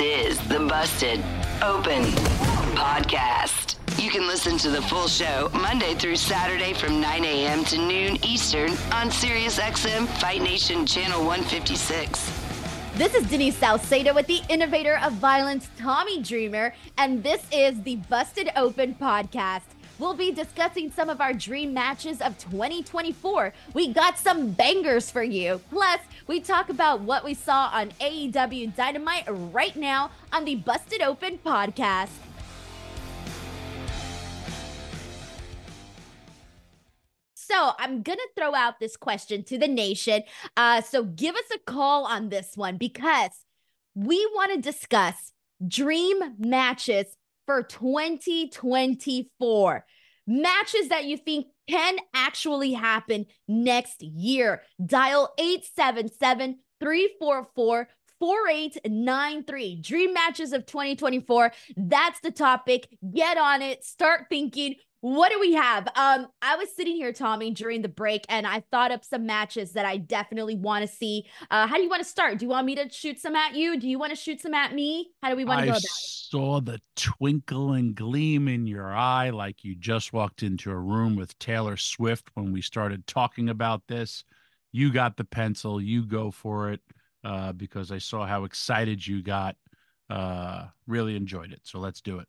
This is the Busted Open Podcast. You can listen to the full show Monday through Saturday from 9 a.m. to noon Eastern on SiriusXM Fight Nation Channel 156. This is Denise Salcedo with the innovator of violence, Tommy Dreamer, and this is the Busted Open podcast. We'll be discussing some of our dream matches of 2024. We got some bangers for you. Plus, we talk about what we saw on AEW Dynamite right now on the Busted Open podcast. So I'm going to throw out this question to the nation. Uh, so give us a call on this one because we want to discuss dream matches for 2024. Matches that you think can actually happen next year. Dial 877 344 4893. Dream matches of 2024. That's the topic. Get on it. Start thinking. What do we have? Um, I was sitting here, Tommy, during the break, and I thought up some matches that I definitely want to see. Uh, how do you want to start? Do you want me to shoot some at you? Do you want to shoot some at me? How do we want to go about it? I saw the twinkle and gleam in your eye like you just walked into a room with Taylor Swift when we started talking about this. You got the pencil, you go for it uh, because I saw how excited you got. Uh, really enjoyed it. So let's do it.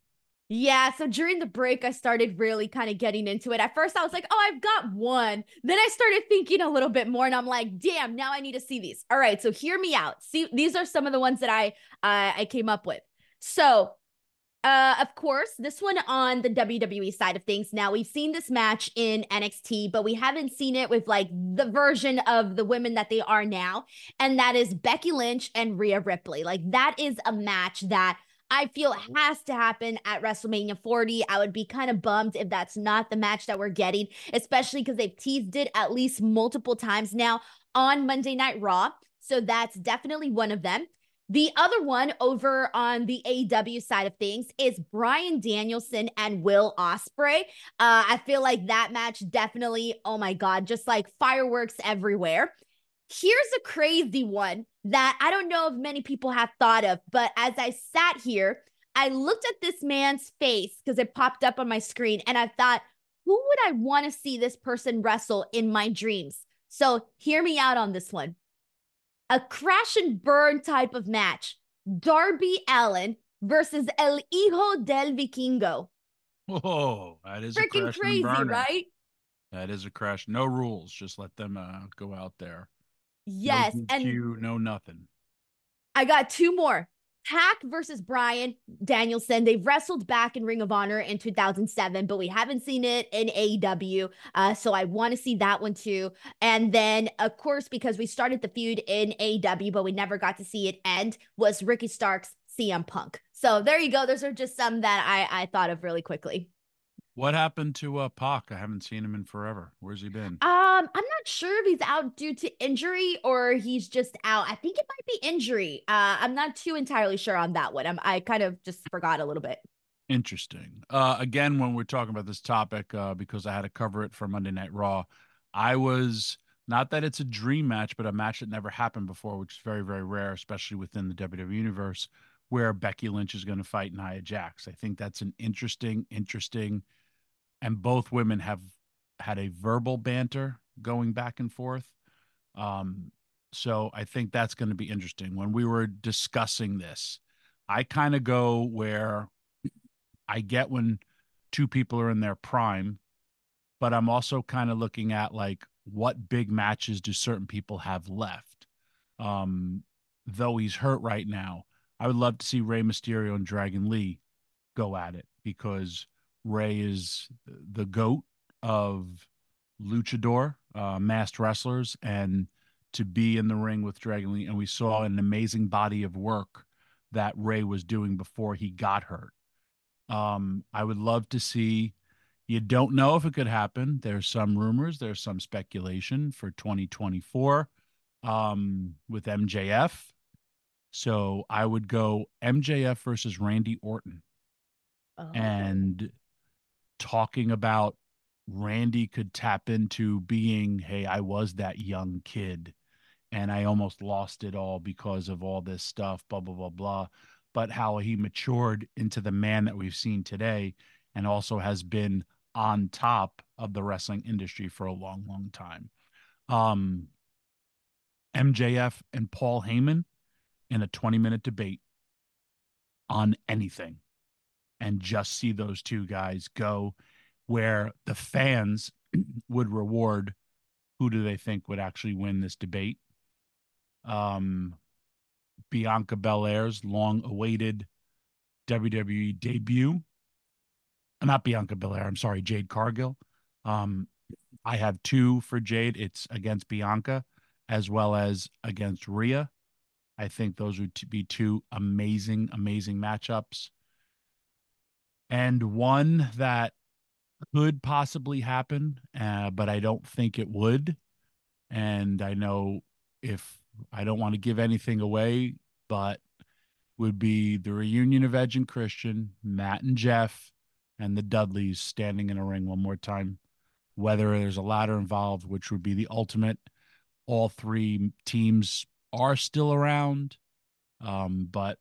Yeah, so during the break, I started really kind of getting into it. At first, I was like, oh, I've got one. Then I started thinking a little bit more, and I'm like, damn, now I need to see these. All right, so hear me out. See, these are some of the ones that I uh, I came up with. So, uh, of course, this one on the WWE side of things. Now we've seen this match in NXT, but we haven't seen it with like the version of the women that they are now, and that is Becky Lynch and Rhea Ripley. Like that is a match that I feel it has to happen at WrestleMania 40. I would be kind of bummed if that's not the match that we're getting, especially because they've teased it at least multiple times now on Monday Night Raw. So that's definitely one of them. The other one over on the AEW side of things is Bryan Danielson and Will Ospreay. Uh, I feel like that match definitely, oh my God, just like fireworks everywhere. Here's a crazy one that I don't know if many people have thought of, but as I sat here, I looked at this man's face because it popped up on my screen and I thought, who would I want to see this person wrestle in my dreams? So hear me out on this one. A crash and burn type of match. Darby Allin versus El Hijo del Vikingo. Whoa, that is freaking crazy, right? That is a crash. No rules. Just let them uh, go out there. Yes, no and you know nothing. I got two more. Pac versus Bryan Danielson. They've wrestled back in Ring of Honor in 2007, but we haven't seen it in AEW. Uh, so I want to see that one too. And then, of course, because we started the feud in AEW, but we never got to see it end, was Ricky Starks CM Punk. So there you go. Those are just some that I, I thought of really quickly. What happened to uh, Pac? I haven't seen him in forever. Where's he been? Um, I'm not sure if he's out due to injury or he's just out. I think it might be injury. Uh, I'm not too entirely sure on that one. I'm, I kind of just forgot a little bit. Interesting. Uh, again, when we're talking about this topic, uh, because I had to cover it for Monday Night Raw, I was not that it's a dream match, but a match that never happened before, which is very, very rare, especially within the WWE universe, where Becky Lynch is going to fight Nia Jax. I think that's an interesting, interesting and both women have had a verbal banter going back and forth. Um, so I think that's going to be interesting. When we were discussing this, I kind of go where I get when two people are in their prime, but I'm also kind of looking at like what big matches do certain people have left. Um, though he's hurt right now, I would love to see Rey Mysterio and Dragon Lee go at it because Rey is the goat of luchador, uh, masked wrestlers, and to be in the ring with Dragon Lee, and we saw an amazing body of work that Rey was doing before he got hurt. Um, I would love to see. You don't know if it could happen. There's some rumors. There's some speculation for 2024 um, with MJF. So I would go MJF versus Randy Orton, oh. and talking about Randy could tap into being, hey, I was that young kid and I almost lost it all because of all this stuff, blah, blah, blah, blah. But how he matured into the man that we've seen today and also has been on top of the wrestling industry for a long, long time. Um, MJF and Paul Heyman in a 20 minute debate on anything and just see those two guys go where the fans would reward who do they think would actually win this debate um, Bianca Belair's long awaited WWE debut. Not Bianca Belair, I'm sorry, Jade Cargill. Um, I have two for Jade. It's against Bianca as well as against Rhea. I think those would be two amazing, amazing matchups. And one that could possibly happen, uh, but I don't think it would. And I know if I don't want to give anything away, but would be the reunion of Edge and Christian, Matt and Jeff, and the Dudleys standing in a ring one more time. Whether there's a ladder involved, which would be the ultimate. All three teams are still around, um, but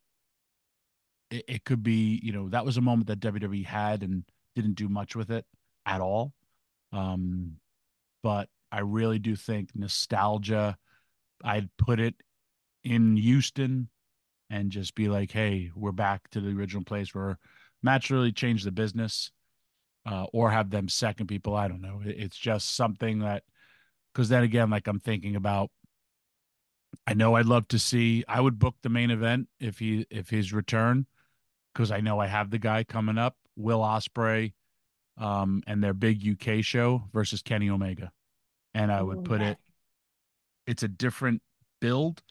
it, it could be, you know, that was a moment that WWE had and didn't do much with it at all. Um, but I really do think nostalgia I'd put it in Houston and just be like, hey, we're back to the original place where match really changed the business, uh, or have them second people. I don't know. It's just something that, because then again, like I'm thinking about. I know I'd love to see. I would book the main event if he if his return, because I know I have the guy coming up, Will Ospreay, um, and their big UK show versus Kenny Omega, and I would put it it's a different build,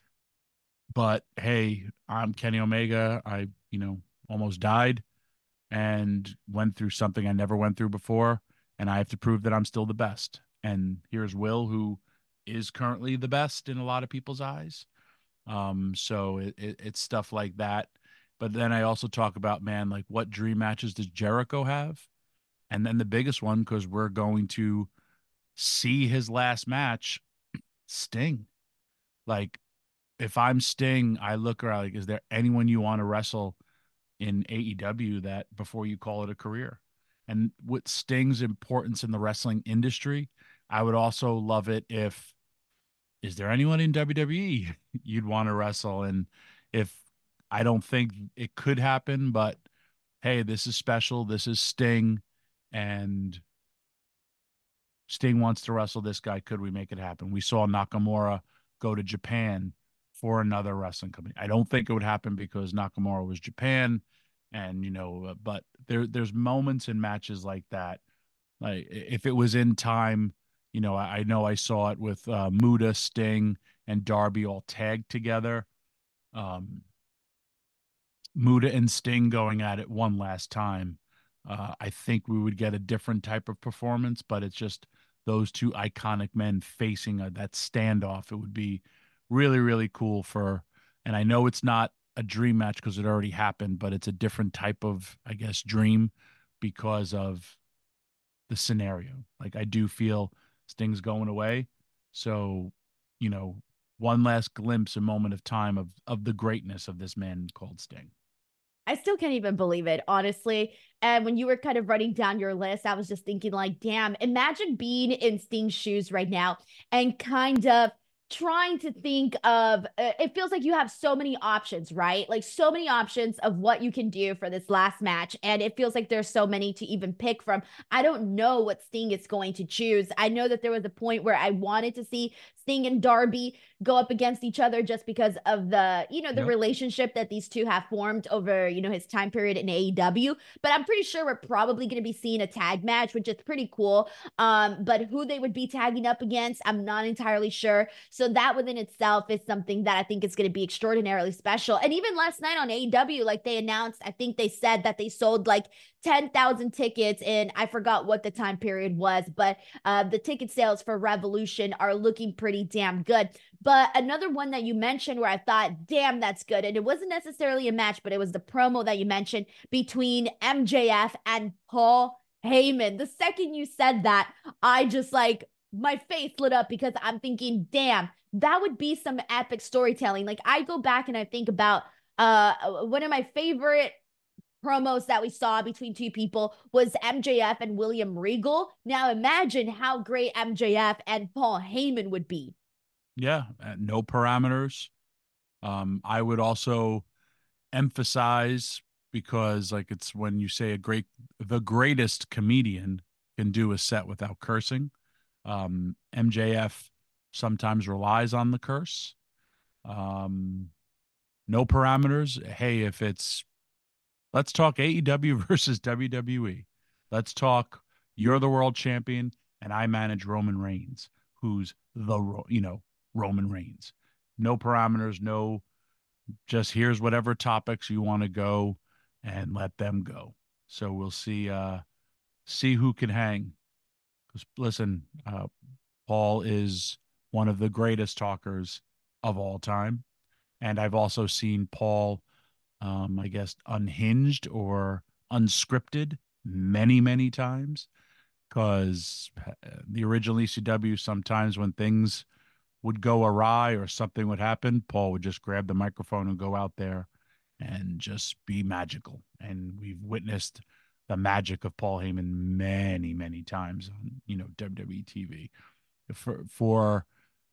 but hey, I'm Kenny Omega. I, you know, almost died and went through something I never went through before. And I have to prove that I'm still the best. And here's Will, who is currently the best in a lot of people's eyes. Um, so it, it, it's stuff like that. But then I also talk about, man, like what dream matches does Jericho have? And then the biggest one, because we're going to see his last match Sting. Like, if I'm Sting, I look around like, is there anyone you want to wrestle in AEW that before you call it a career? And with Sting's importance in the wrestling industry, I would also love it if is there anyone in WWE you'd want to wrestle? And if I don't think it could happen, but hey, this is special. This is Sting. And Sting wants to wrestle this guy. Could we make it happen? We saw Nakamura go to Japan for another wrestling company. I don't think it would happen because Nakamura was Japan, and you know, but there there's moments in matches like that. Like if it was in time, you know, I, I know I saw it with uh, Muta, Sting, and Darby all tagged together. Um, Muta and Sting going at it one last time. Uh, I think we would get a different type of performance, but it's just those two iconic men facing a, that standoff. It would be really, really cool for, and I know it's not a dream match because it already happened, but it's a different type of, I guess, dream because of the scenario. Like I do feel Sting's going away. So, you know, one last glimpse, a moment of time of of the greatness of this man called Sting. I still can't even believe it, honestly. And when you were kind of writing down your list, I was just thinking, like, damn, imagine being in Sting's shoes right now and kind of trying to think of uh, it feels like you have so many options right? Like so many options of what you can do for this last match and it feels like there's so many to even pick from. I don't know what sting is going to choose. I know that there was a point where i wanted to see sting and darby go up against each other just because of the you know the yep. relationship that these two have formed over you know his time period in AEW but I'm pretty sure we're probably going to be seeing a tag match which is pretty cool. Um but who they would be tagging up against I'm not entirely sure. So that within itself is something that I think is going to be extraordinarily special. And even last night on AEW like they announced I think they said that they sold like 10,000 tickets and I forgot what the time period was but uh the ticket sales for Revolution are looking pretty damn good but another one that you mentioned where I thought, damn, that's good. And it wasn't necessarily a match, but it was the promo that you mentioned between MJF and Paul Heyman. The second you said that, I just like my face lit up because I'm thinking, damn, that would be some epic storytelling. Like I go back and I think about uh one of my favorite promos that we saw between two people was MJF and William Regal. Now imagine how great MJF and Paul Heyman would be. Yeah, uh, no parameters. Um, I would also emphasize because like it's when you say a great the greatest comedian can do a set without cursing. Um, MJF sometimes relies on the curse. Um, no parameters. Hey, if it's let's talk AEW versus WWE. Let's talk you're the world champion and I manage Roman Reigns, who's the you know Roman Reigns. No parameters, no, just here's whatever topics you want to go and let them go. So we'll see, uh, see who can hang. Because listen, uh, Paul is one of the greatest talkers of all time. And I've also seen Paul, um, I guess, unhinged or unscripted many, many times. Because uh, the original ECW, sometimes when things would go awry or something would happen, Paul would just grab the microphone and go out there and just be magical. And we've witnessed the magic of Paul Heyman many, many times on, you know, WWE TV for, for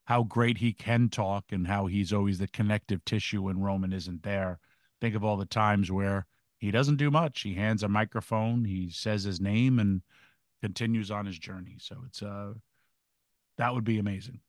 how great he can talk and how he's always the connective tissue when Roman isn't there. Think of all the times where he doesn't do much. He hands a microphone, he says his name and continues on his journey. So it's uh that would be amazing.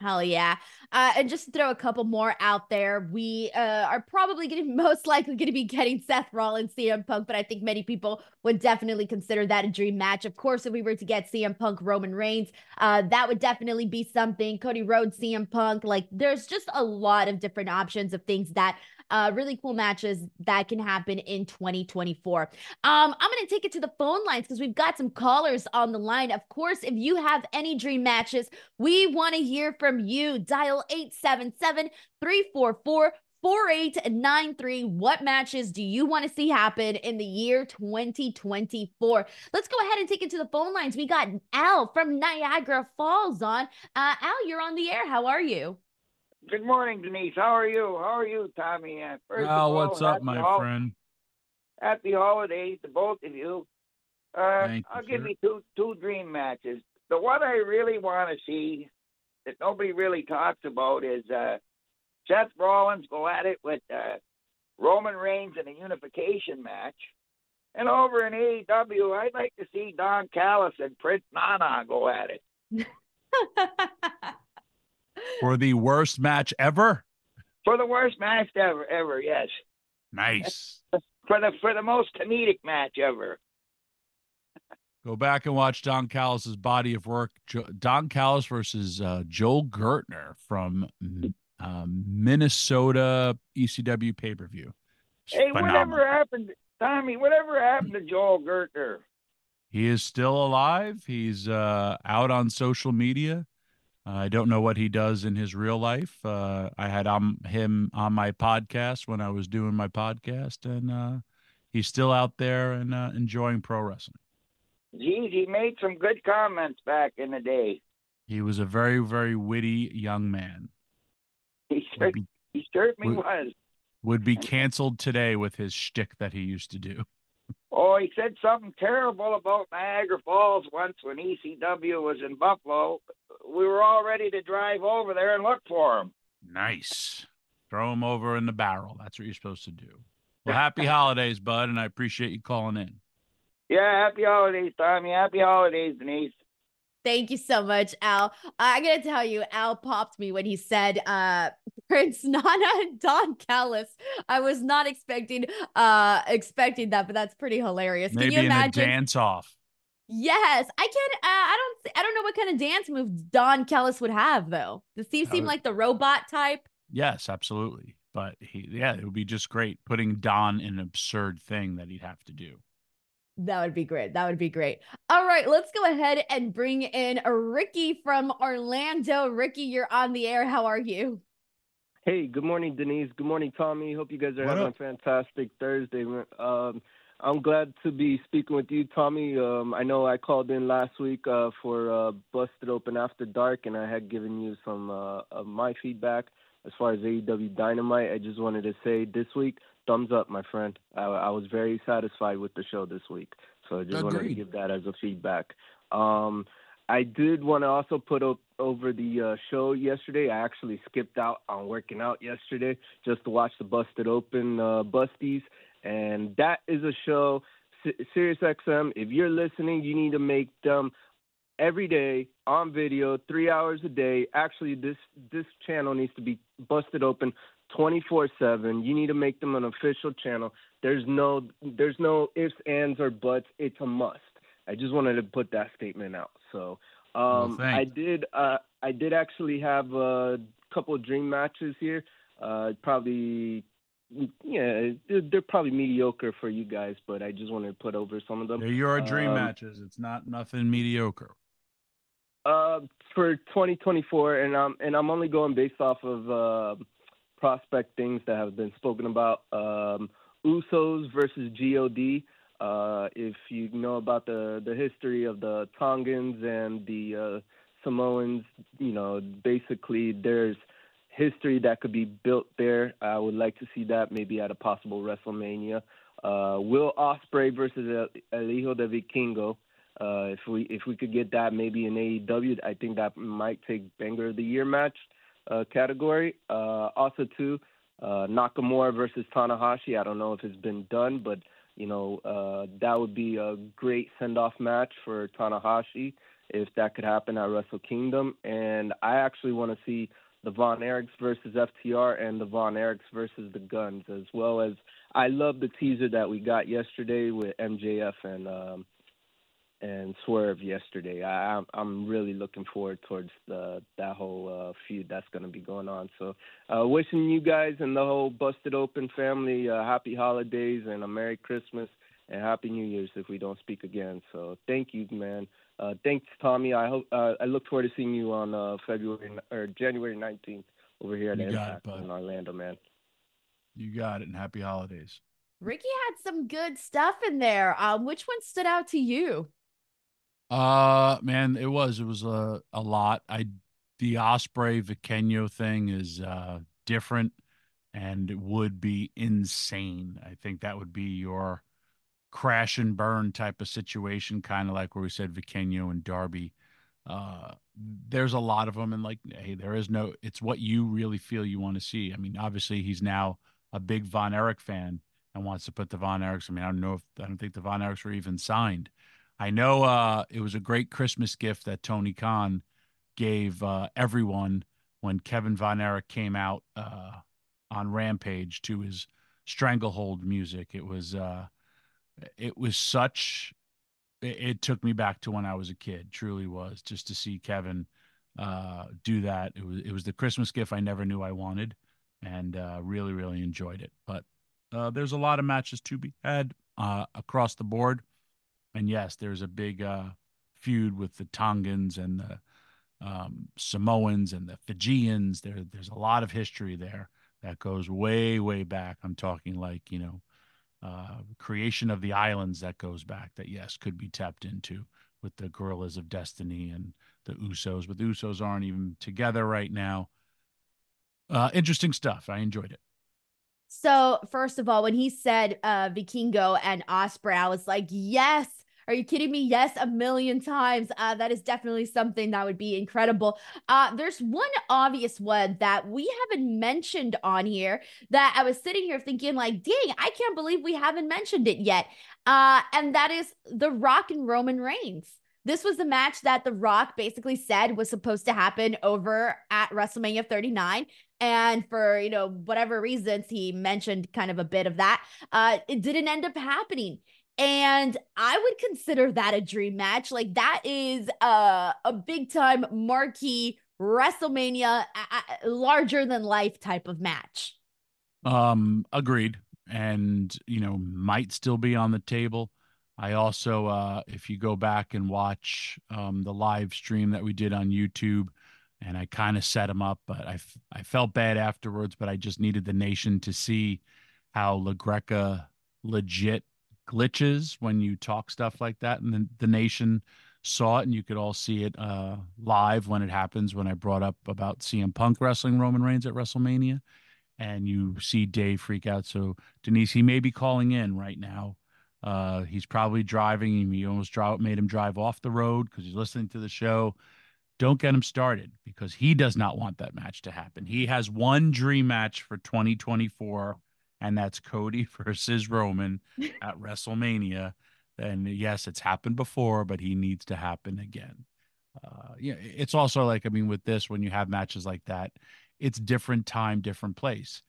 Hell yeah. Uh, and just to throw a couple more out there, we uh, are probably going to most likely going to be getting Seth Rollins, CM Punk, but I think many people would definitely consider that a dream match. Of course, if we were to get CM Punk, Roman Reigns, uh, that would definitely be something. Cody Rhodes, CM Punk, like there's just a lot of different options of things that uh, really cool matches that can happen in 2024. Um, I'm going to take it to the phone lines because we've got some callers on the line. Of course, if you have any dream matches, we want to hear from you. Dial 877 344 4893. What matches do you want to see happen in the year 2024? Let's go ahead and take it to the phone lines. We got Al from Niagara Falls on. Uh, Al, you're on the air. How are you? Good morning, Denise. How are you? How are you, Tommy? Uh, first Al, all, what's up, my hol- friend? Happy holidays to both of you. Uh, you, I'll sir. give you two two dream matches. The one I really want to see that nobody really talks about is uh, Seth Rollins go at it with uh, Roman Reigns in a unification match. And over in AEW, I'd like to see Don Callis and Prince Nana go at it. for the worst match ever. For the worst match ever, ever, yes. Nice. For the for the most comedic match ever. Go back and watch Don Callis's body of work. Don Callis versus uh, Joel Gertner from um, Minnesota ECW pay per view. Hey, Phenomenal. whatever happened, Tommy? Whatever happened to Joel Gertner? He is still alive. He's uh, out on social media. I don't know what he does in his real life. Uh, I had um, him on my podcast when I was doing my podcast, and uh, he's still out there and uh, enjoying pro wrestling. Geez, he made some good comments back in the day. He was a very, very witty young man. He, cer- be, he certainly would, was. Would be canceled today with his shtick that he used to do. Oh, he said something terrible about Niagara Falls once when ECW was in Buffalo we were all ready to drive over there and look for him. Nice. Throw him over in the barrel. That's what you're supposed to do. Well, happy holidays, bud, and I appreciate you calling in. Yeah, happy holidays, Tommy. Happy holidays, Denise. Thank you so much, Al. I gotta tell you, Al popped me when he said uh Prince Nana and Don Callis. I was not expecting uh expecting that, but that's pretty hilarious. Maybe Can you imagine? dance off. Yes, I can. Uh, I don't. I don't know what kind of dance moves Don Callis would have, though. Does he seem like the robot type? Yes, absolutely. But he, yeah, it would be just great putting Don in an absurd thing that he'd have to do. That would be great. That would be great. All right, let's go ahead and bring in Ricky from Orlando. Ricky, you're on the air. How are you? Hey, good morning, Denise. Good morning, Tommy. Hope you guys are what having up? a fantastic Thursday. Um, I'm glad to be speaking with you, Tommy. Um, I know I called in last week uh, for uh, Busted Open After Dark, and I had given you some uh, of my feedback as far as AEW Dynamite. I just wanted to say this week thumbs up, my friend. I, I was very satisfied with the show this week, so I just Agreed. wanted to give that as a feedback. Um, I did want to also put up over the uh, show yesterday. I actually skipped out on working out yesterday just to watch the Busted Open uh, Busties, and that is a show. S- Sirius XM, if you're listening, you need to make them every day on video, three hours a day. Actually, this this channel needs to be busted open 24 7. You need to make them an official channel. There's no there's no ifs, ands, or buts. It's a must. I just wanted to put that statement out. So um, well, I did uh, I did actually have a couple of dream matches here. Uh, probably yeah, they're, they're, probably mediocre for you guys, but I just wanted to put over some of them. They're your dream um, matches. It's not nothing mediocre. Uh, for 2024, and I'm and I'm only going based off of uh, prospect things that have been spoken about. Um, Usos versus God. Uh, if you know about the the history of the Tongans and the uh, Samoans, you know basically there's history that could be built there. I would like to see that maybe at a possible WrestleMania. Uh, Will Ospreay versus El, El Hijo de Vikingo. Uh, if we if we could get that maybe in AEW, I think that might take banger of the year match uh, category. Uh, also, too, uh, Nakamura versus Tanahashi. I don't know if it's been done, but you know uh, that would be a great send-off match for Tanahashi if that could happen at Wrestle Kingdom. And I actually want to see the Von Erichs versus FTR and the Von Erichs versus the Guns, as well as I love the teaser that we got yesterday with MJF and um, and Swerve yesterday. I, I'm really looking forward towards the that whole uh, feud that's going to be going on. So, uh, wishing you guys and the whole Busted Open family uh, happy holidays and a Merry Christmas and Happy New Year's if we don't speak again. So, thank you, man. Uh, thanks, Tommy. I hope uh, I look forward to seeing you on uh, February or January 19th over here at Impact it, in Orlando, man. You got it, and happy holidays. Ricky had some good stuff in there. Um, which one stood out to you? Uh man, it was it was a a lot. I the Ospreay Vikingo thing is uh different and it would be insane. I think that would be your crash and burn type of situation, kind of like where we said Vikingo and Darby. Uh, there's a lot of them, and like, hey, there is no. It's what you really feel you want to see. I mean, obviously, he's now a big Von Erich fan and wants to put the Von Erichs. I mean, I don't know if I don't think the Von Erichs were even signed, I know uh, it was a great Christmas gift that Tony Khan gave uh, everyone when Kevin Von Erich came out uh, on Rampage to his Stranglehold music. It was uh, it was such. It, it, took me back to when I was a kid. Truly was just to see Kevin uh, do that. It was it was the Christmas gift I never knew I wanted, and uh, really really enjoyed it. But there's a lot of matches to be had across the board and yes, there's a big uh, feud with the Tongans and the um, Samoans and the Fijians. There, there's a lot of history there that goes way, way back. I'm talking like you know, uh, creation of the islands that goes back. That yes, could be tapped into with the Guerrillas of Destiny and the Usos, but the Usos aren't even together right now. Uh, interesting stuff. I enjoyed it. So, first of all, when he said uh Vikingo and Ospreay, I was like, yes, Are you kidding me? Yes, a million times. Uh, that is definitely something that would be incredible. Uh, there's one obvious one that we haven't mentioned on here that I was sitting here thinking, like, dang, I can't believe we haven't mentioned it yet. Uh, and that is The Rock and Roman Reigns. This was the match that The Rock basically said was supposed to happen over at WrestleMania 39. And for, you know, whatever reasons, he mentioned kind of a bit of that. Uh, it didn't end up happening. And I would consider that a dream match. Like that is a, a big time marquee WrestleMania, a, a larger than life type of match. Um, agreed. And, you know, might still be on the table. I also, uh, if you go back and watch um, the live stream that we did on YouTube, and I kind of set him up, but I, f- I felt bad afterwards, but I just needed the nation to see how LaGreca legit glitches when you talk stuff like that. And the, the nation saw it, and you could all see it uh, live when it happens. When I brought up about CM Punk wrestling Roman Reigns at WrestleMania, and you see Dave freak out. So, Denise, he may be calling in right now uh, he's probably driving. He almost drive, made him drive off the road because he's listening to the show. Don't get him started because he does not want that match to happen. He has one dream match for 2024, and that's Cody versus Roman at WrestleMania. And yes, it's happened before, but he needs to happen again. Uh, yeah, it's also like I mean, with this, when you have matches like that, it's different time, different place.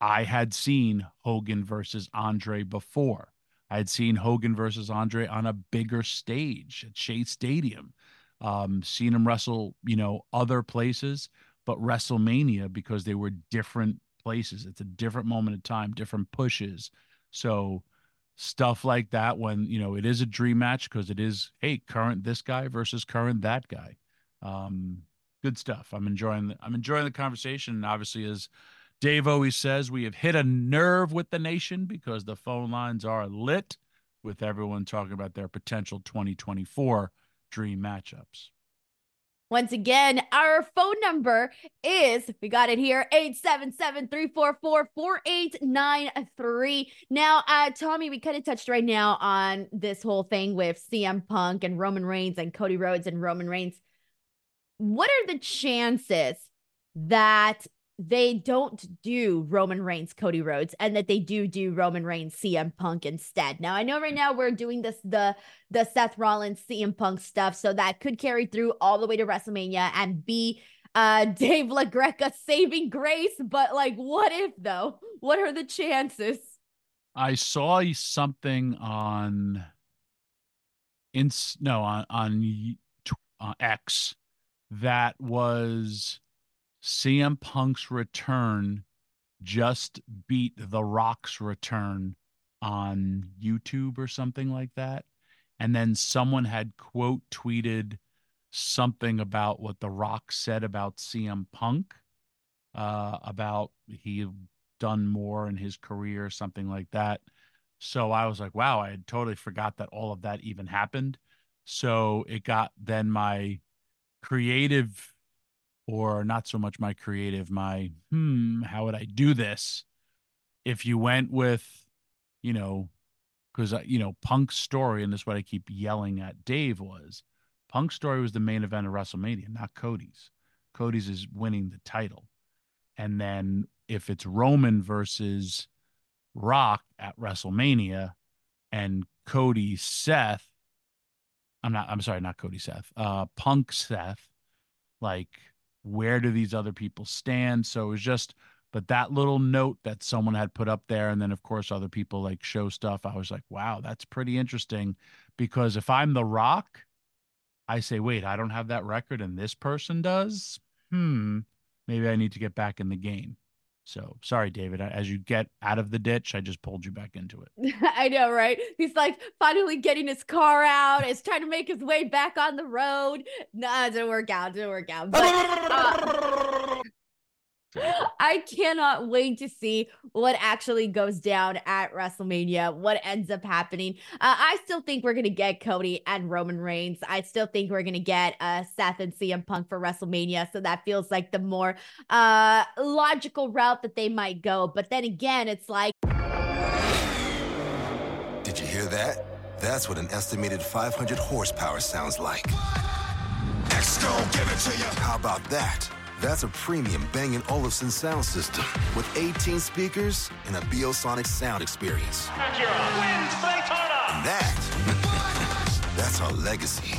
I had seen Hogan versus Andre before I had seen Hogan versus Andre on a bigger stage at Shea Stadium. Um, seen him wrestle, you know, other places, but WrestleMania because they were different places. It's a different moment in time, different pushes. So stuff like that when you know it is a dream match because it is hey current this guy versus current that guy. Um, good stuff. I'm enjoying the, I'm enjoying the conversation. And obviously, as Dave always says we have hit a nerve with the nation because the phone lines are lit with everyone talking about their potential 2024 dream matchups. Once again, our phone number is, we got it here, 877-344-4893. Now, uh, Tommy, we kind of touched right now on this whole thing with CM Punk and Roman Reigns and Cody Rhodes and Roman Reigns. What are the chances that they don't do Roman Reigns, Cody Rhodes, and that they do do Roman Reigns, CM Punk instead. Now I know right now we're doing this the the Seth Rollins, CM Punk stuff, so that could carry through all the way to WrestleMania and be uh Dave LaGreca saving grace. But like, what if though? What are the chances? I saw something on in no on on uh, X that was CM Punk's return just beat The Rock's return on YouTube or something like that. And then someone had quote tweeted something about what The Rock said about CM Punk, uh, about he done more in his career, something like that. So I was like, wow, I had totally forgot that all of that even happened. So it got then my creative or not so much my creative, my hmm, how would I do this? If you went with, you know, because you know Punk's story, and this is what I keep yelling at Dave was, Punk's story was the main event of WrestleMania, not Cody's. Cody's is winning the title, and then if it's Roman versus Rock at WrestleMania, and Cody Seth, I'm not. I'm sorry, not Cody Seth. Uh, Punk Seth, like where do these other people stand? So it was just, but that little note that someone had put up there, and then of course other people like show stuff. I was like, wow, that's pretty interesting. Because if I'm The Rock, I say, wait, I don't have that record, and this person does. Hmm, maybe I need to get back in the game. So sorry, David. As you get out of the ditch, I just pulled you back into it. I know, right? He's like finally getting his car out. Is trying to make his way back on the road. Nah, it didn't work out. It didn't work out. But, uh, I cannot wait to see what actually goes down at WrestleMania, what ends up happening. Uh, I still think we're going to get Cody and Roman Reigns. I still think we're going to get uh, Seth and CM Punk for WrestleMania. So that feels like the more uh, logical route that they might go. But then again, it's like. Did you hear that? That's what an estimated 500 horsepower sounds like. X give it to you. How about that? That's a premium Bang & Olufsen sound system with 18 speakers and a Biosonic sound experience. Acura wins Daytona. And that, that's our legacy.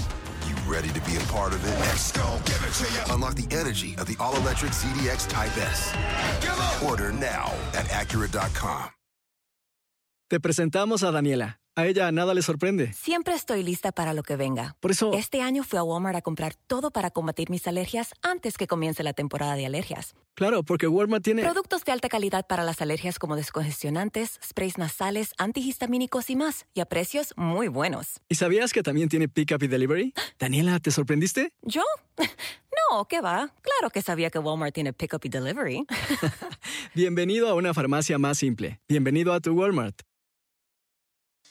You ready to be a part of it? X give it to you. Unlock the energy of the all-electric ZDX Type S. Order now at Acura.com. Te presentamos a Daniela. A ella nada le sorprende. Siempre estoy lista para lo que venga. Por eso... Este año fui a Walmart a comprar todo para combatir mis alergias antes que comience la temporada de alergias. Claro, porque Walmart tiene... Productos de alta calidad para las alergias como descongestionantes, sprays nasales, antihistamínicos y más. Y a precios muy buenos. ¿Y sabías que también tiene Pickup y Delivery? Daniela, ¿te sorprendiste? ¿Yo? No, ¿qué va? Claro que sabía que Walmart tiene Pickup y Delivery. Bienvenido a una farmacia más simple. Bienvenido a tu Walmart.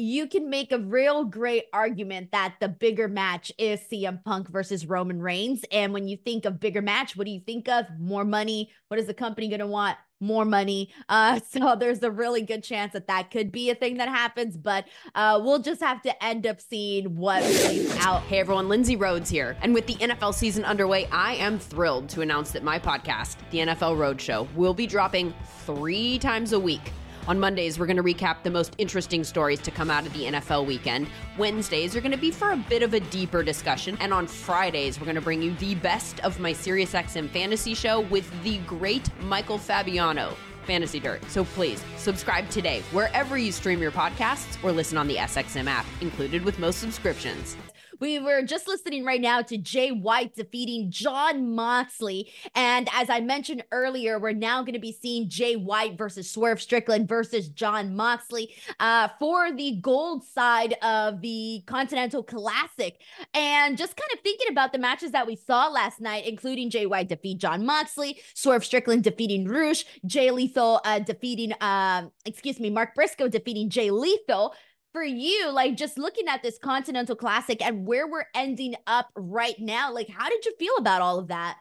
you can make a real great argument that the bigger match is CM Punk versus Roman Reigns. And when you think of bigger match, what do you think of? More money. What is the company going to want? More money. Uh, so there's a really good chance that that could be a thing that happens, but uh, we'll just have to end up seeing what plays out. Hey everyone, Lindsay Rhodes here. And with the NFL season underway, I am thrilled to announce that my podcast, The NFL Roadshow, will be dropping three times a week. On Mondays, we're going to recap the most interesting stories to come out of the NFL weekend. Wednesdays are going to be for a bit of a deeper discussion. And on Fridays, we're going to bring you the best of my SiriusXM fantasy show with the great Michael Fabiano. Fantasy Dirt. So please subscribe today wherever you stream your podcasts or listen on the SXM app, included with most subscriptions. We were just listening right now to Jay White defeating Jon Moxley. And as I mentioned earlier, we're now going to be seeing Jay White versus Swerve Strickland versus Jon Moxley uh, for the gold side of the Continental Classic. And just kind of thinking about the matches that we saw last night, including Jay White defeat Jon Moxley, Swerve Strickland defeating Rush, Jay Lethal uh, defeating, uh, excuse me, Mark Briscoe defeating Jay Lethal for you, like just looking at this Continental Classic and where we're ending up right now, like how did you feel about all of that?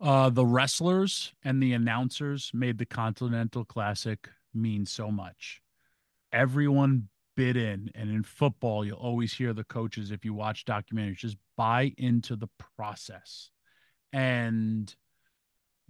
Uh, the wrestlers and the announcers made the Continental Classic mean so much. Everyone bit in, and in football, you'll always hear the coaches, if you watch documentaries, just buy into the process. And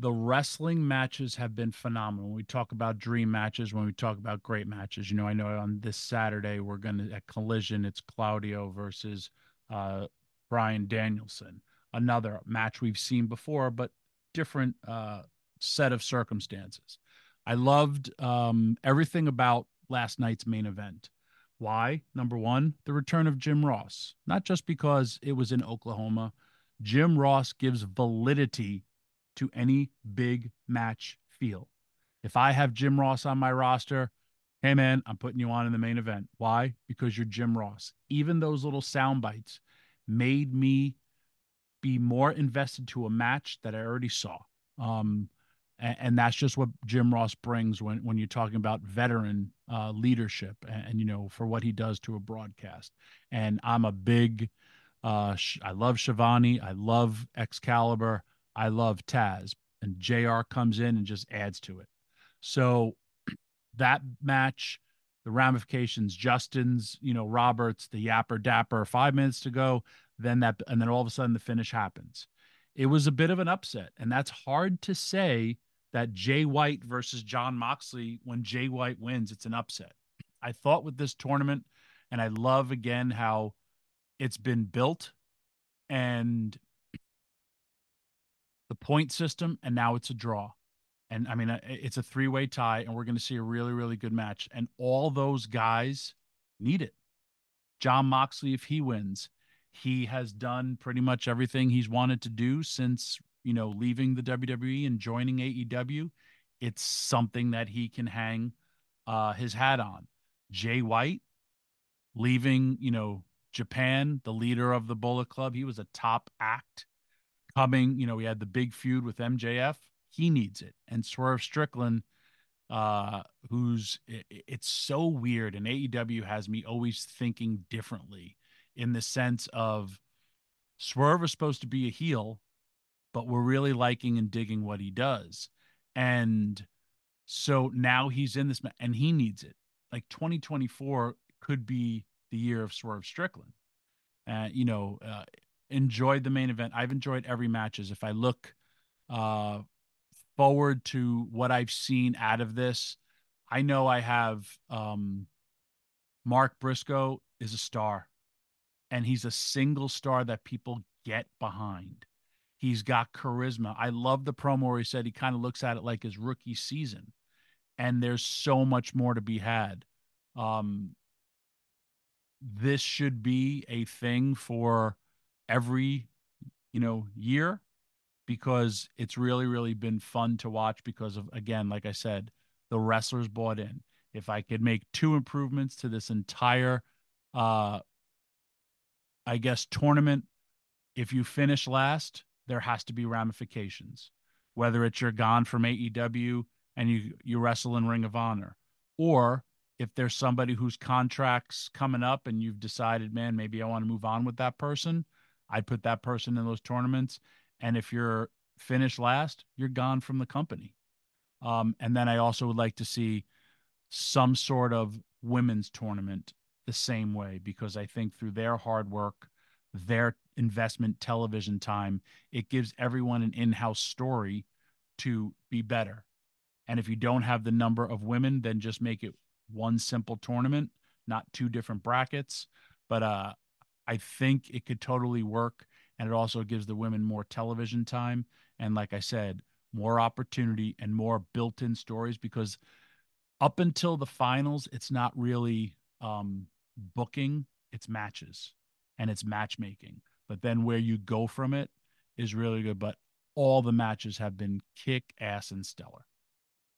the wrestling matches have been phenomenal. When we talk about dream matches, when we talk about great matches, you know, I know on this Saturday we're going to at Collision, it's Claudio versus uh, Bryan Danielson, another match we've seen before, but different uh, set of circumstances. I loved um, everything about last night's main event. Why? Number one, the return of Jim Ross, not just because it was in Oklahoma. Jim Ross gives validity to any big match feel. If I have Jim Ross on my roster, hey man, I'm putting you on in the main event. Why? Because you're Jim Ross. Even those little sound bites made me be more invested to a match that I already saw. Um, and, and, that's just what Jim Ross brings when when you're talking about veteran uh, leadership and, and, you know for what he does to a broadcast. And I'm a big, uh, I love Schiavone, I love Excalibur. I love Taz, and JR comes in and just adds to it. So that match, the ramifications, Justin's, you know, Roberts, the yapper dapper, five minutes to go, then that, and then all of a sudden the finish happens. It was a bit of an upset, and that's hard to say that Jay White versus Jon Moxley, when Jay White wins, it's an upset. I thought with this tournament, and I love again how it's been built and the point system, and now it's a draw. And I mean, uh, it's a three way tie, and we're going to see a really, really good match. And all those guys need it. Jon Moxley, if he wins, he has done pretty much everything he's wanted to do since you know, leaving the WWE and joining AEW, it's something that he can hang uh, his hat on. Jay White leaving, you know, Japan, the leader of the Bullet Club, he was a top act coming. You know, we had the big feud with MJF. He needs it. And Swerve Strickland, uh, who's it, it's so weird. And AEW has me always thinking differently in the sense of Swerve is supposed to be a heel but we're really liking and digging what he does. And so now he's in this and he needs it. Like 2024 could be the year of Swerve Strickland. Uh, you know, uh, enjoyed the main event. I've enjoyed every matches. If I look uh, forward to what I've seen out of this, I know I have um, Mark Briscoe is a star, and he's a single star that people get behind. He's got charisma. I love the promo where he said he kind of looks at it like his rookie season, and there's so much more to be had. Um, this should be a thing for every, you know, year because it's really, really been fun to watch because of, again, like I said, the wrestlers bought in. If I could make two improvements to this entire, uh, I guess, tournament, if you finish last, there has to be ramifications. Whether it's you're gone from AEW and you you wrestle in Ring of Honor, or if there's somebody whose contracts coming up and you've decided, man, maybe I want to move on with that person, I'd put that person in those tournaments. And if you're finished last, you're gone from the company. Um, and then I also would like to see some sort of women's tournament the same way because I think through their hard work, their investment television time. It gives everyone an in house story to be better. And if you don't have the number of women, then just make it one simple tournament, not two different brackets. But uh, I think it could totally work. And it also gives the women more television time. And like I said, more opportunity and more built in stories because up until the finals, it's not really um, booking, it's matches and it's matchmaking. But then where you go from it is really good. But all the matches have been kick ass and stellar.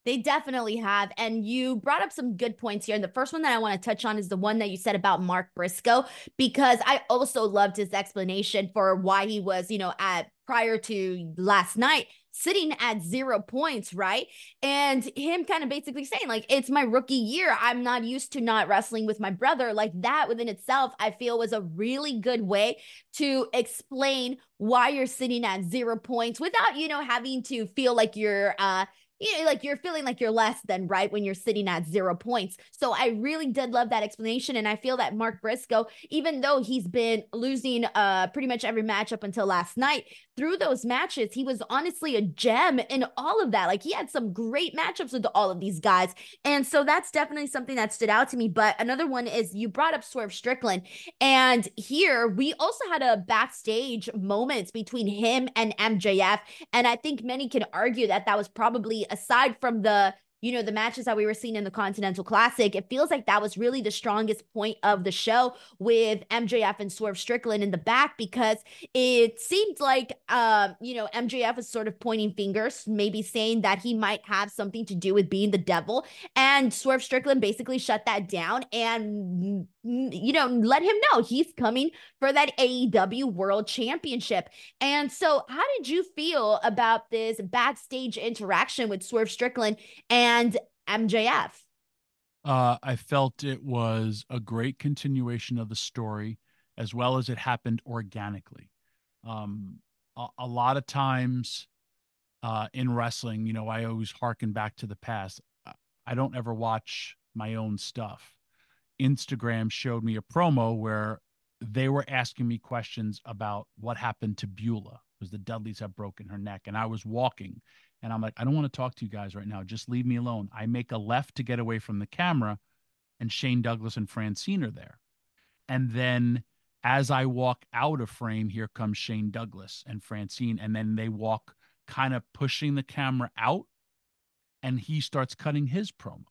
They definitely have. And you brought up some good points here. And the first one that I want to touch on is the one that you said about Mark Briscoe, because I also loved his explanation for why he was, you know, at prior to last night sitting at zero points, right? And him kind of basically saying, like, it's my rookie year. I'm not used to not wrestling with my brother. Like, that within itself, I feel was a really good way to explain why you're sitting at zero points without, you know, having to feel like you're, uh, you know, like you're feeling like you're less than right when you're sitting at zero points. So I really did love that explanation. And I feel that Mark Briscoe, even though he's been losing uh pretty much every match up until last night, through those matches, he was honestly a gem in all of that. Like he had some great matchups with all of these guys. And so that's definitely something that stood out to me. But another one is you brought up Swerve Strickland. And here we also had a backstage moments between him and MJF. And I think many can argue that that was probably aside from the you know, the matches that we were seeing in the Continental Classic, it feels like that was really the strongest point of the show with MJF and Swerve Strickland in the back because it seemed like, um, you know, MJF was sort of pointing fingers, maybe saying that he might have something to do with being the devil. And Swerve Strickland basically shut that down and you know, let him know he's coming for that AEW World Championship. And so, how did you feel about this backstage interaction with Swerve Strickland and MJF? Uh, I felt it was a great continuation of the story, as well as it happened organically. Um, a, a lot of times uh, in wrestling, you know, I always harken back to the past. I don't ever watch my own stuff Instagram showed me a promo where they were asking me questions about what happened to Beulah because the Dudleys have broken her neck. And I was walking And I'm like, I don't want to talk to you guys right now. Just leave me alone. I make a left to get away from the camera, and Shane Douglas and Francine are there. And then as I walk out of frame, here comes Shane Douglas and Francine. And then they walk kind of pushing the camera out, and he starts cutting his promo.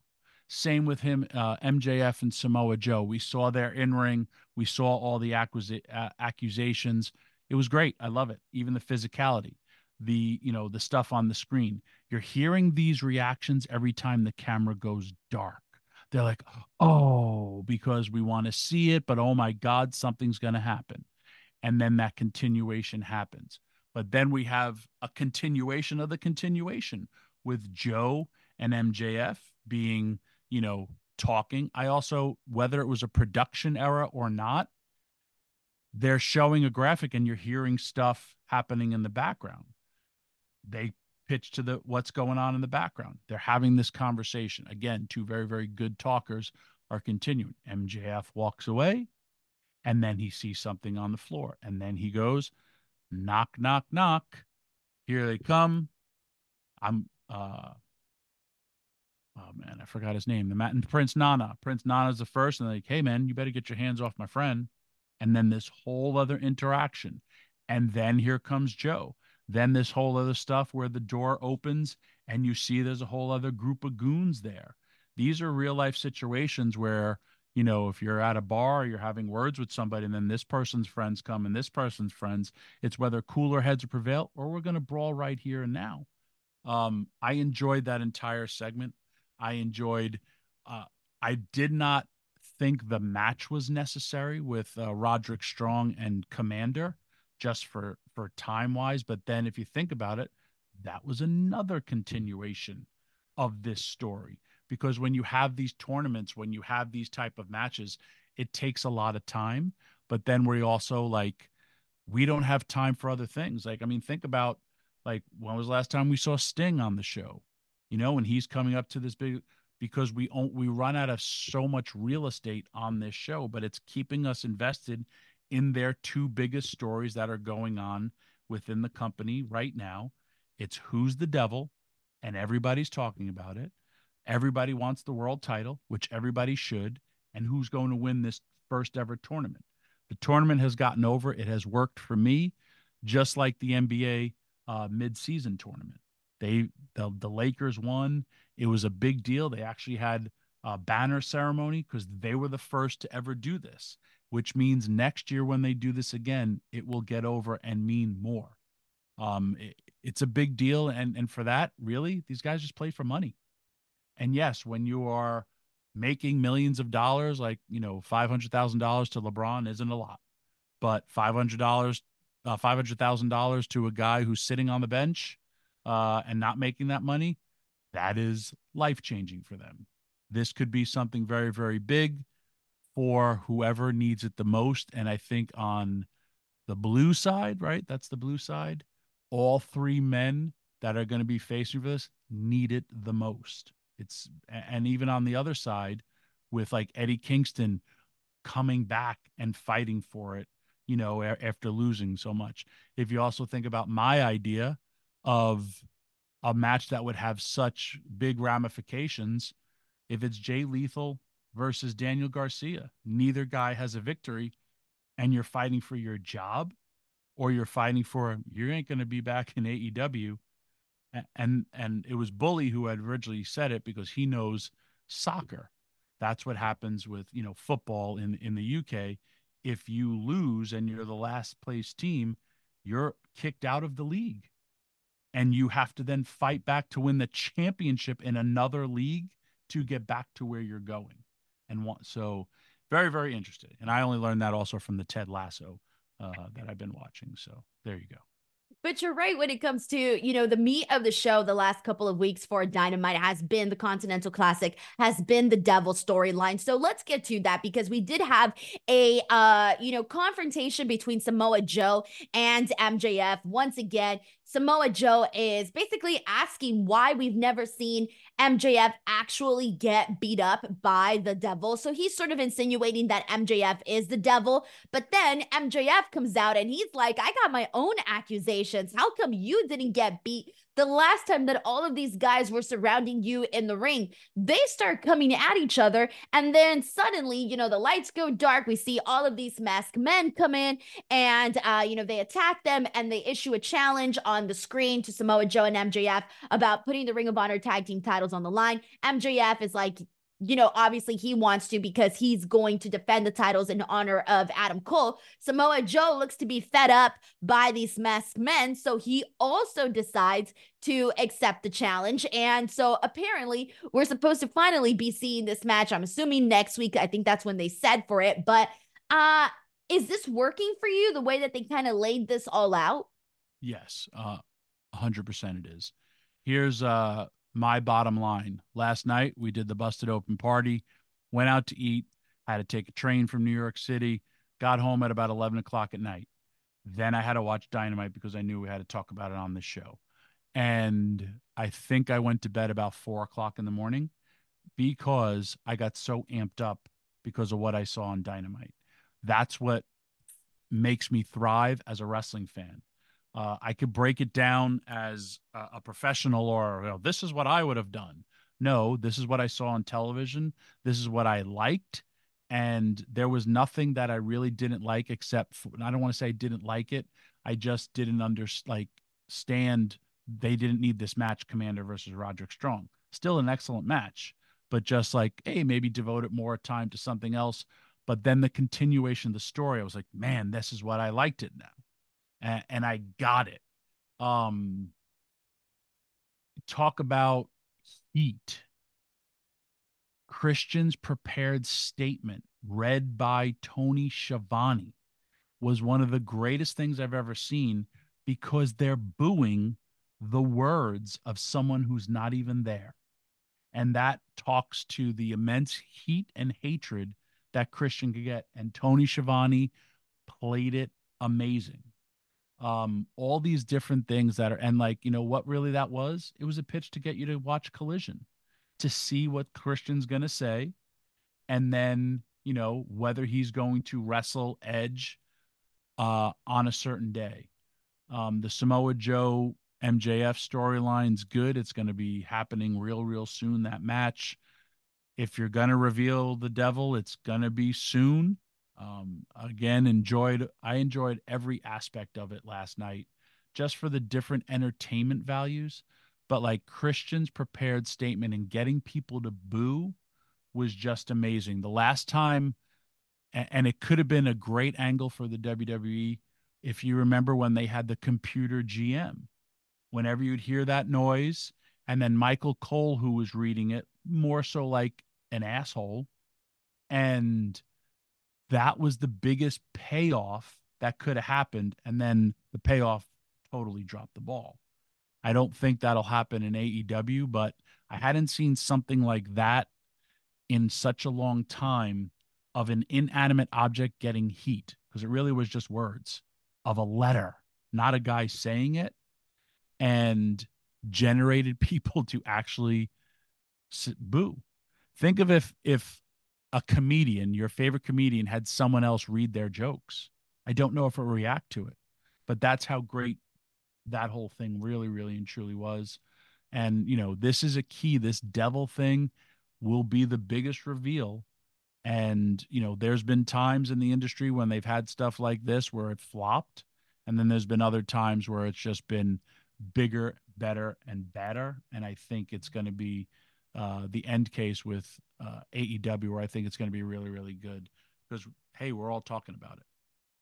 Same with him, uh, MJF and Samoa Joe. We saw their in ring. We saw all the uh, accusations. It was great. I love it. Even the physicality, the you know the stuff on the screen. You're hearing these reactions every time the camera goes dark. They're like, oh, because we want to see it, but oh my God, something's going to happen. And then that continuation happens. But then we have a continuation of the continuation with Joe and MJF being you know, talking. I also, whether it was a production error or not, they're showing a graphic and you're hearing stuff happening in the background. They pitch to the what's going on in the background. They're having this conversation. Again, two very, very good talkers are continuing. MJF walks away and then he sees something on the floor. And then he goes, knock, knock, knock. Here they come. I'm uh oh man, I forgot his name. The Prince Nana. Prince Nana's the first, and like, hey man, you better get your hands off my friend. And then this whole other interaction. And then here comes Joe. Then this whole other stuff where the door opens and you see there's a whole other group of goons there. These are real life situations where, you know, if you're at a bar, you're having words with somebody, and then this person's friends come and this person's friends, it's whether cooler heads prevail or we're going to brawl right here and now. Um, I enjoyed that entire segment. I enjoyed. Uh, I did not think the match was necessary with uh, Roderick Strong and Komander, just for for time wise. But then, if you think about it, that was another continuation of this story because when you have these tournaments, when you have these type of matches, it takes a lot of time. But then we also like we don't have time for other things. Like I mean, think about like when was the last time we saw Sting on the show? You know, and he's coming up to this big because we own, we run out of so much real estate on this show, but it's keeping us invested in their two biggest stories that are going on within the company right now. It's who's the devil, and everybody's talking about it. Everybody wants the world title, which everybody should, and who's going to win this first ever tournament. The tournament has gotten over. It has worked for me, just like the NBA uh, mid-season tournament. They the, the Lakers won. It was a big deal. They actually had a banner ceremony because they were the first to ever do this, which means next year when they do this again, it will get over and mean more. Um, it, it's a big deal, and and for that, really, these guys just play for money. And yes, when you are making millions of dollars, like you know, five hundred thousand dollars to LeBron isn't a lot, but five hundred dollars, uh, five hundred thousand dollars to a guy who's sitting on the bench uh, and not making that money, that is life changing for them. This could be something very, very big for whoever needs it the most. And I think on the blue side, right? That's the blue side. All three men that are going to be facing for this need it the most. It's and even on the other side, with like Eddie Kingston coming back and fighting for it, you know, after losing so much. If you also think about my idea of a match that would have such big ramifications if it's Jay Lethal versus Daniel Garcia. Neither guy has a victory, and you're fighting for your job or you're fighting for you ain't going to be back in AEW. And and it was Bully who had originally said it because he knows soccer. That's what happens with you know football in in the UK. If you lose and you're the last place team, you're kicked out of the league and you have to then fight back to win the championship in another league to get back to where you're going and want so very very interested and i only learned that also from the ted lasso uh, that i've been watching so there you go but you're right when it comes to, you know, the meat of the show the last couple of weeks for Dynamite has been the Continental Classic, has been the Devil storyline. So let's get to that because we did have a uh, you know, confrontation between Samoa Joe and MJF. Once again, Samoa Joe is basically asking why we've never seen MJF actually get beat up by the devil. So he's sort of insinuating that MJF is the devil. But then MJF comes out and he's like, I got my own accusations. How come you didn't get beat the last time that all of these guys were surrounding you in the ring, they start coming at each other. And then suddenly, you know, the lights go dark. We see all of these masked men come in and, uh, you know, they attack them and they issue a challenge on the screen to Samoa Joe and MJF about putting the Ring of Honor tag team titles on the line. MJF is like, you know, obviously he wants to because he's going to defend the titles in honor of Adam Cole. Samoa Joe looks to be fed up by these masked men. So he also decides to accept the challenge. And so apparently we're supposed to finally be seeing this match. I'm assuming next week. I think that's when they said for it. But uh is this working for you the way that they kind of laid this all out? Yes, uh 100% it is. Here's uh my bottom line. Last night we did the busted open party, went out to eat, had to take a train from New York City, got home at about 11 o'clock at night. Then I had to watch Dynamite because I knew we had to talk about it on the show. And I think I went to bed about four o'clock in the morning because I got so amped up because of what I saw on Dynamite. That's what makes me thrive as a wrestling fan. Uh, I could break it down as a, a professional or you know, this is what I would have done. No, this is what I saw on television. This is what I liked. And there was nothing that I really didn't like except for, I don't want to say I didn't like it. I just didn't under like stand. They didn't need this match, Komander versus Roderick Strong. Still an excellent match, but just like, hey, maybe devote it more time to something else. But then the continuation of the story, I was like, man, this is what I liked it now and, and I got it. Um, talk about heat. Christian's prepared statement, read by Tony Schiavone, was one of the greatest things I've ever seen because they're booing the words of someone who's not even there. And that talks to the immense heat and hatred that Christian could get. And Tony Schiavone played it amazing um all these different things that are and like you know what really that was? It was a pitch to get you to watch collision to see what christian's going to say and then you know whether he's going to wrestle edge uh on a certain day. Um the samoa joe mjf storyline's good. It's going to be happening real real soon that match. If you're going to reveal the devil it's going to be soon um, again, enjoyed I enjoyed every aspect of it last night, just for the different entertainment values. But like Christian's prepared statement and getting people to boo was just amazing. The last time, and it could have been a great angle for the WWE if you remember when they had the computer GM. Whenever you'd hear that noise, and then Michael Cole, who was reading it, more so like an asshole, and that was the biggest payoff that could have happened. And then the payoff totally dropped the ball. I don't think that'll happen in AEW, but I hadn't seen something like that in such a long time of an inanimate object getting heat because it really was just words of a letter, not a guy saying it, and generated people to actually boo. Think of if if a comedian, your favorite comedian, had someone else read their jokes. I don't know if it will react to it, but that's how great that whole thing really, really and truly was. And, you know, this is a key. This devil thing will be the biggest reveal. And, you know, there's been times in the industry when they've had stuff like this where it flopped. And then there's been other times where it's just been bigger, better, and better. And I think it's going to be uh, the end case with uh, AEW, where I think it's going to be really, really good because hey, we're all talking about it.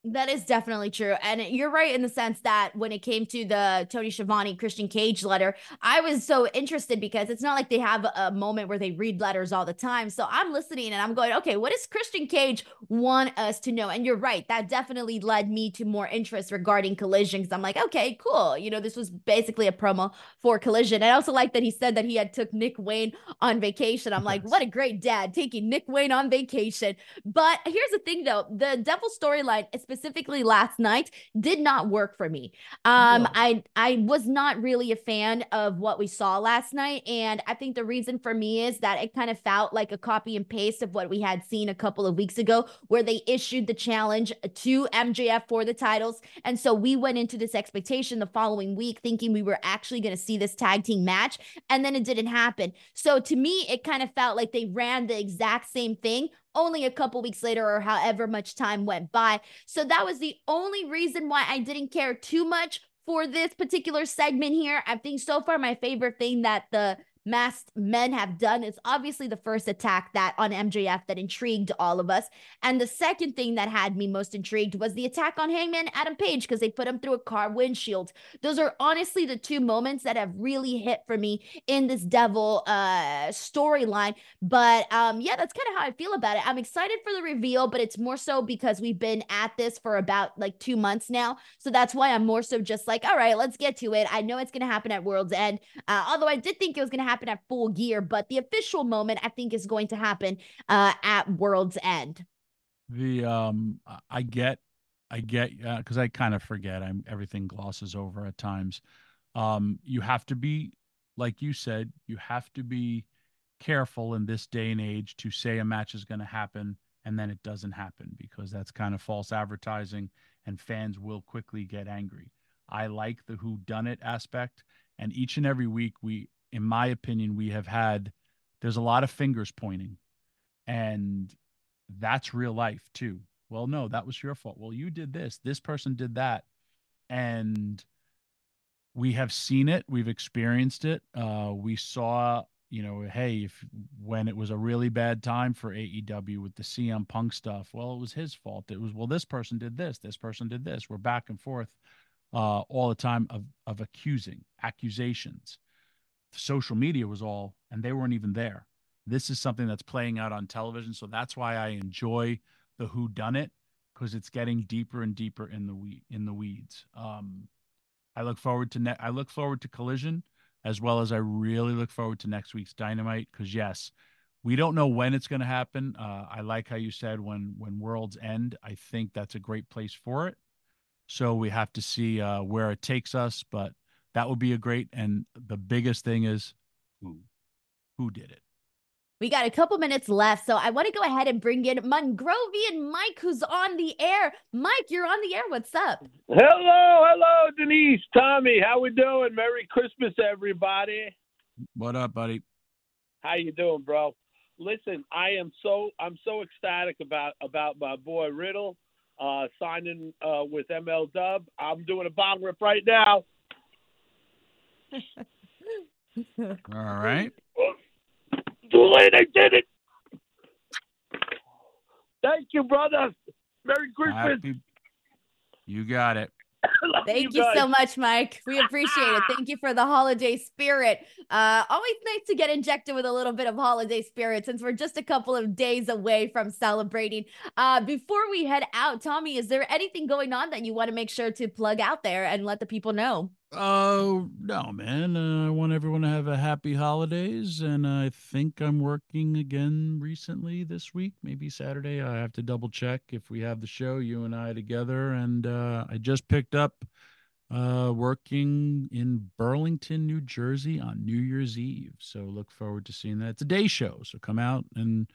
That is definitely true. And you're right in the sense that when it came to the Tony Schiavone Christian Cage letter, I was so interested because it's not like they have a moment where they read letters all the time. So I'm listening and I'm going, okay, what does Christian Cage want us to know? And you're right. That definitely led me to more interest regarding Collision because I'm like, okay, cool. You know, this was basically a promo for Collision. I also like that he said that he had took Nick Wayne on vacation. I'm like, what a great dad taking Nick Wayne on vacation. But here's the thing though, the Devil storyline, especially specifically last night, did not work for me. Um, I I was not really a fan of what we saw last night, and I think the reason for me is that it kind of felt like a copy and paste of what we had seen a couple of weeks ago, where they issued the challenge to MJF for the titles, and so we went into this expectation the following week thinking we were actually going to see this tag team match, and then it didn't happen. So to me, it kind of felt like they ran the exact same thing only a couple weeks later or however much time went by. So that was the only reason why I didn't care too much for this particular segment here. I think so far my favorite thing that the masked men have done is obviously the first attack that on MJF that intrigued all of us. And the second thing that had me most intrigued was the attack on Hangman Adam Page because they put him through a car windshield. Those are honestly the two moments that have really hit for me in this devil uh storyline. But um yeah, that's kind of how I feel about it. I'm excited for the reveal, but it's more so because we've been at this for about like 2 months now. So that's why I'm more so just like, all right, let's get to it. I know it's going to happen at World's End. Uh, although I did think it was going to happen at full gear, but the official moment I think is going to happen uh, at World's End. The um, I get, I get, because uh, I kind of forget. I'm everything glosses over at times. Um, you have to be, like you said, you have to be careful in this day and age to say a match is going to happen and then it doesn't happen because that's kind of false advertising and fans will quickly get angry. I like the who done it aspect and each and every week we in my opinion, we have had there's a lot of fingers pointing, and that's real life too. Well, no, that was your fault. Well, you did this. This person did that, and we have seen it. We've experienced it. Uh, we saw, you know, hey, if when it was a really bad time for AEW with the CM Punk stuff, well, it was his fault. It was well, this person did this. This person did this. We're back and forth uh, all the time of of accusing accusations social media was all, and they weren't even there. This is something that's playing out on television, so that's why I enjoy the Who Done It because it's getting deeper and deeper in the we in the weeds. Um, I look forward to ne- I look forward to Collision as well as I really look forward to next week's Dynamite because yes, we don't know when it's going to happen. Uh, I like how you said when when worlds end. I think that's a great place for it. So we have to see uh, where it takes us, but that would be a great. And the biggest thing is who, who did it. We got a couple minutes left, so I want to go ahead and bring in Mongrovian Mike, who's on the air. Mike, you're on the air. What's up? Hello, hello, Denise, Tommy. How we doing? Merry Christmas, everybody. What up, buddy? How you doing, bro? Listen, I am so I'm so ecstatic about about my boy Riddle uh, signing uh, with ML Dub. I'm doing a bottle rip right now. All right. Too late, I did it. Thank you, brother. Merry Christmas. Happy... You got it. Thank you, you so much, Mike. We appreciate it. Thank you for the holiday spirit. Uh, always nice to get injected with a little bit of holiday spirit since we're just a couple of days away from celebrating. Uh, before we head out, Tommy, is there anything going on that you want to make sure to plug out there and let the people know? Oh, no, man. Uh, I want everyone to have a happy holidays. And I think I'm working again recently this week, maybe Saturday. I have to double check if we have the show, you and I together. And uh, I just picked up uh, working in Burlington, New Jersey on New Year's Eve. So look forward to seeing that. It's a day show. So come out and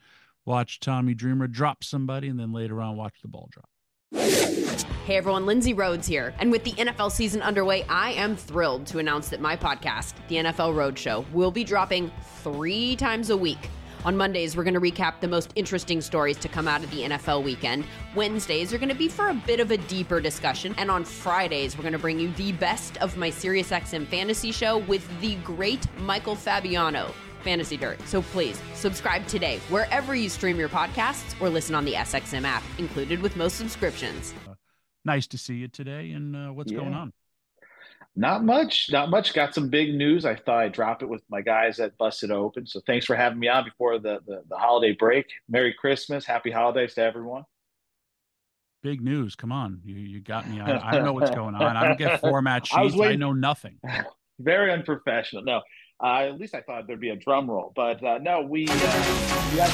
watch Tommy Dreamer drop somebody and then later on watch the ball drop. Hey everyone, Lindsay Rhoades here. And with the NFL season underway, I am thrilled to announce that my podcast, The NFL Roadshow, will be dropping three times a week. On Mondays, we're going to recap the most interesting stories to come out of the NFL weekend. Wednesdays are going to be for a bit of a deeper discussion. And on Fridays, we're going to bring you the best of my SiriusXM fantasy show with the great Michael Fabiano. Fantasy Dirt. So please subscribe today wherever you stream your podcasts or listen on the SXM app, included with most subscriptions. Uh, nice to see you today. And uh, what's yeah. going on? Not much, not much. Got some big news. I thought I'd drop it with my guys at Busted Open. So thanks for having me on before the, the, the holiday break. Merry Christmas. Happy holidays to everyone big news. Come on, you you got me. I, I don't know what's going on. I don't get format sheets. I, I know nothing. Very unprofessional. No, uh, at least I thought there'd be a drum roll, but uh, no, we. Uh,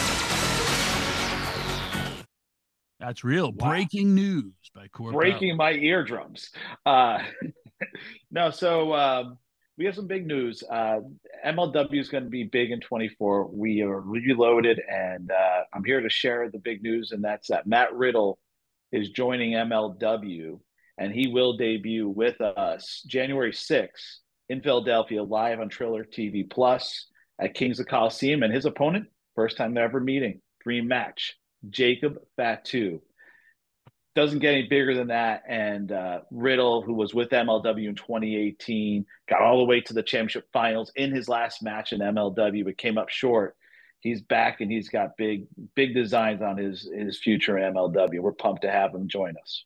That's real. Wow. Breaking news by Court Bauer. Breaking my eardrums. Uh, no, so um, we have some big news. Uh, MLW is going to be big in 24. We are reloaded, and uh, I'm here to share the big news, and that's that Matt Riddle is joining MLW, and he will debut with us January 6th in Philadelphia, live on Triller TV Plus at Kings of Colosseum, and his opponent, first time they're ever meeting, dream match, Jacob Fatu doesn't get any bigger than that. And uh, Riddle, who was with MLW in 2018, got all the way to the championship finals in his last match in MLW, but came up short. He's back and he's got big, big designs on his his future MLW. We're pumped to have him join us.